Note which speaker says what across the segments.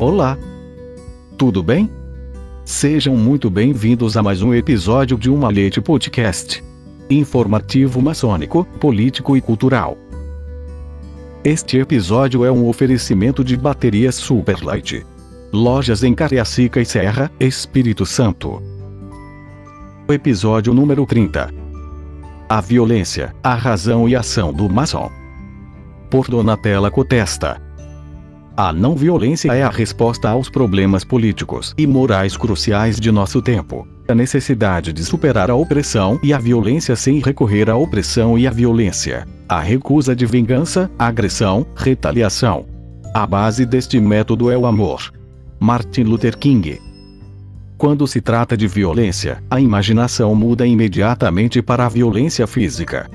Speaker 1: Olá! Tudo bem? Sejam muito bem-vindos a mais um episódio de Uma Leite Podcast. Informativo maçônico, político e cultural. Este episódio é um oferecimento de baterias Superlight. Lojas em Cariacica e Serra, Espírito Santo. Episódio número 30. A violência, a razão e a ação do maçom. Por Donatella Cotesta. A não violência é a resposta aos problemas políticos e morais cruciais de nosso tempo. A necessidade de superar a opressão e a violência sem recorrer à opressão e à violência. A recusa de vingança, agressão, retaliação. A base deste método é o amor. Martin Luther King. Quando se trata de violência, a imaginação muda imediatamente para a violência física.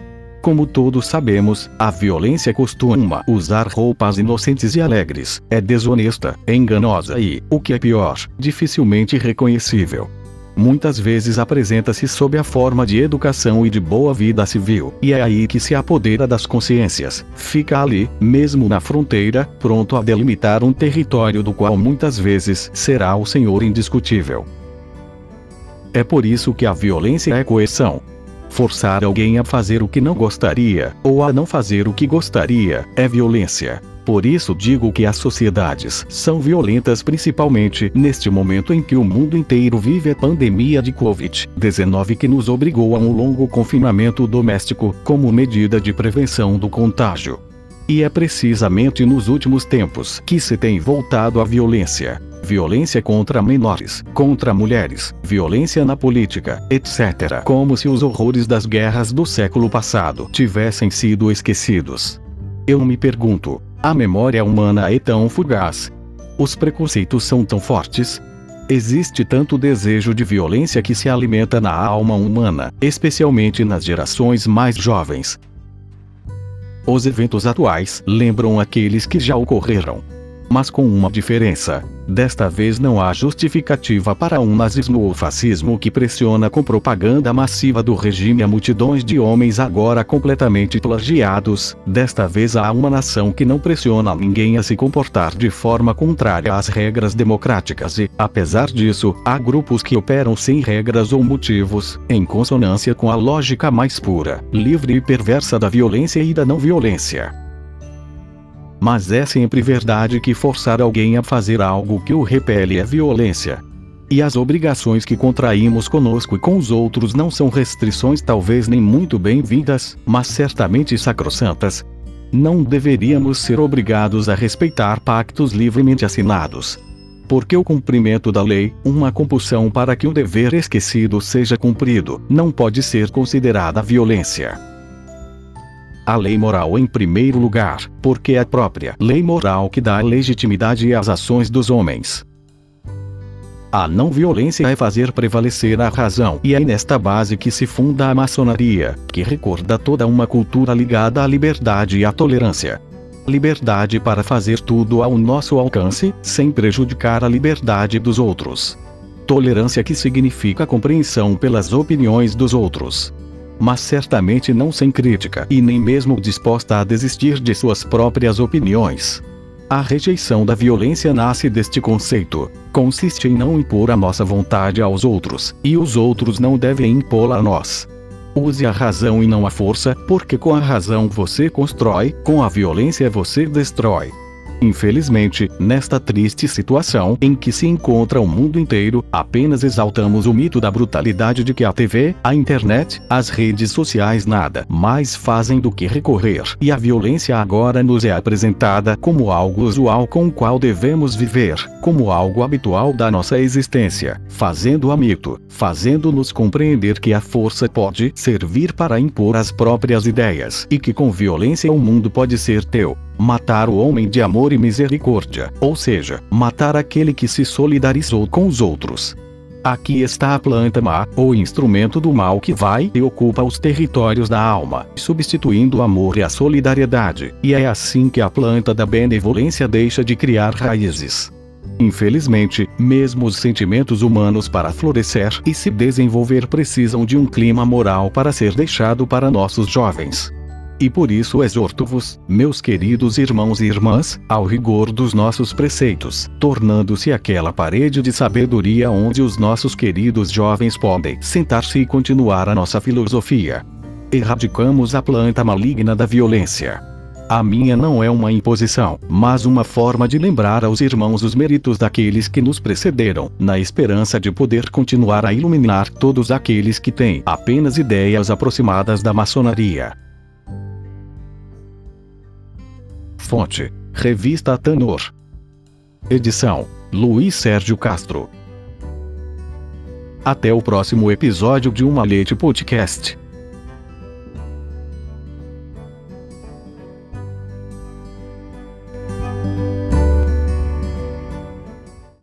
Speaker 1: Como todos sabemos, a violência costuma usar roupas inocentes e alegres, é desonesta, enganosa e, o que é pior, dificilmente reconhecível. Muitas vezes apresenta-se sob a forma de educação e de boa vida civil, e é aí que se apodera das consciências. Fica ali, mesmo na fronteira, pronto a delimitar um território do qual muitas vezes será o senhor indiscutível. É por isso que a violência é coerção, Forçar alguém a fazer o que não gostaria, ou a não fazer o que gostaria, é violência. Por isso digo que as sociedades são violentas principalmente neste momento em que o mundo inteiro vive a pandemia de Covid-19 que nos obrigou a um longo confinamento doméstico como medida de prevenção do contágio. E é precisamente nos últimos tempos que se tem voltado à violência violência contra menores, contra mulheres, violência na política, etc. Como se os horrores das guerras do século passado tivessem sido esquecidos. Eu me pergunto: a memória humana é tão fugaz? Os preconceitos são tão fortes? Existe tanto desejo de violência que se alimenta na alma humana, especialmente nas gerações mais jovens. Os eventos atuais lembram aqueles que já ocorreram. Mas com uma diferença. Desta vez não há justificativa para um nazismo ou fascismo que pressiona com propaganda massiva do regime a multidões de homens agora completamente plagiados. Desta vez há uma nação que não pressiona ninguém a se comportar de forma contrária às regras democráticas e, apesar disso, há grupos que operam sem regras ou motivos, em consonância com a lógica mais pura, livre e perversa da violência e da não violência. Mas é sempre verdade que forçar alguém a fazer algo que o repele é violência. E as obrigações que contraímos conosco e com os outros não são restrições talvez nem muito bem-vindas, mas certamente sacrossantas. Não deveríamos ser obrigados a respeitar pactos livremente assinados. Porque o cumprimento da lei, uma compulsão para que um dever esquecido seja cumprido, não pode ser considerada violência a lei moral em primeiro lugar, porque é a própria lei moral que dá legitimidade às ações dos homens. A não violência é fazer prevalecer a razão, e é nesta base que se funda a maçonaria, que recorda toda uma cultura ligada à liberdade e à tolerância. Liberdade para fazer tudo ao nosso alcance, sem prejudicar a liberdade dos outros. Tolerância que significa compreensão pelas opiniões dos outros mas certamente não sem crítica e nem mesmo disposta a desistir de suas próprias opiniões. A rejeição da violência nasce deste conceito. Consiste em não impor a nossa vontade aos outros, e os outros não devem impô-la a nós. Use a razão e não a força, porque com a razão você constrói, com a violência você destrói. Infelizmente, nesta triste situação em que se encontra o mundo inteiro, apenas exaltamos o mito da brutalidade de que a TV, a internet, as redes sociais nada mais fazem do que recorrer, e a violência agora nos é apresentada como algo usual com o qual devemos viver, como algo habitual da nossa existência, fazendo a mito, fazendo-nos compreender que a força pode servir para impor as próprias ideias, e que com violência o mundo pode ser teu matar o homem de amor e misericórdia, ou seja, matar aquele que se solidarizou com os outros. Aqui está a planta má, ou instrumento do mal que vai e ocupa os territórios da alma, substituindo o amor e a solidariedade, e é assim que a planta da benevolência deixa de criar raízes. Infelizmente, mesmo os sentimentos humanos para florescer e se desenvolver precisam de um clima moral para ser deixado para nossos jovens. E por isso exorto-vos, meus queridos irmãos e irmãs, ao rigor dos nossos preceitos, tornando-se aquela parede de sabedoria onde os nossos queridos jovens podem sentar-se e continuar a nossa filosofia. Erradicamos a planta maligna da violência. A minha não é uma imposição, mas uma forma de lembrar aos irmãos os méritos daqueles que nos precederam, na esperança de poder continuar a iluminar todos aqueles que têm apenas ideias aproximadas da maçonaria. Fonte: Revista Tanor. Edição: Luiz Sérgio Castro. Até o próximo episódio de Uma Leite Podcast.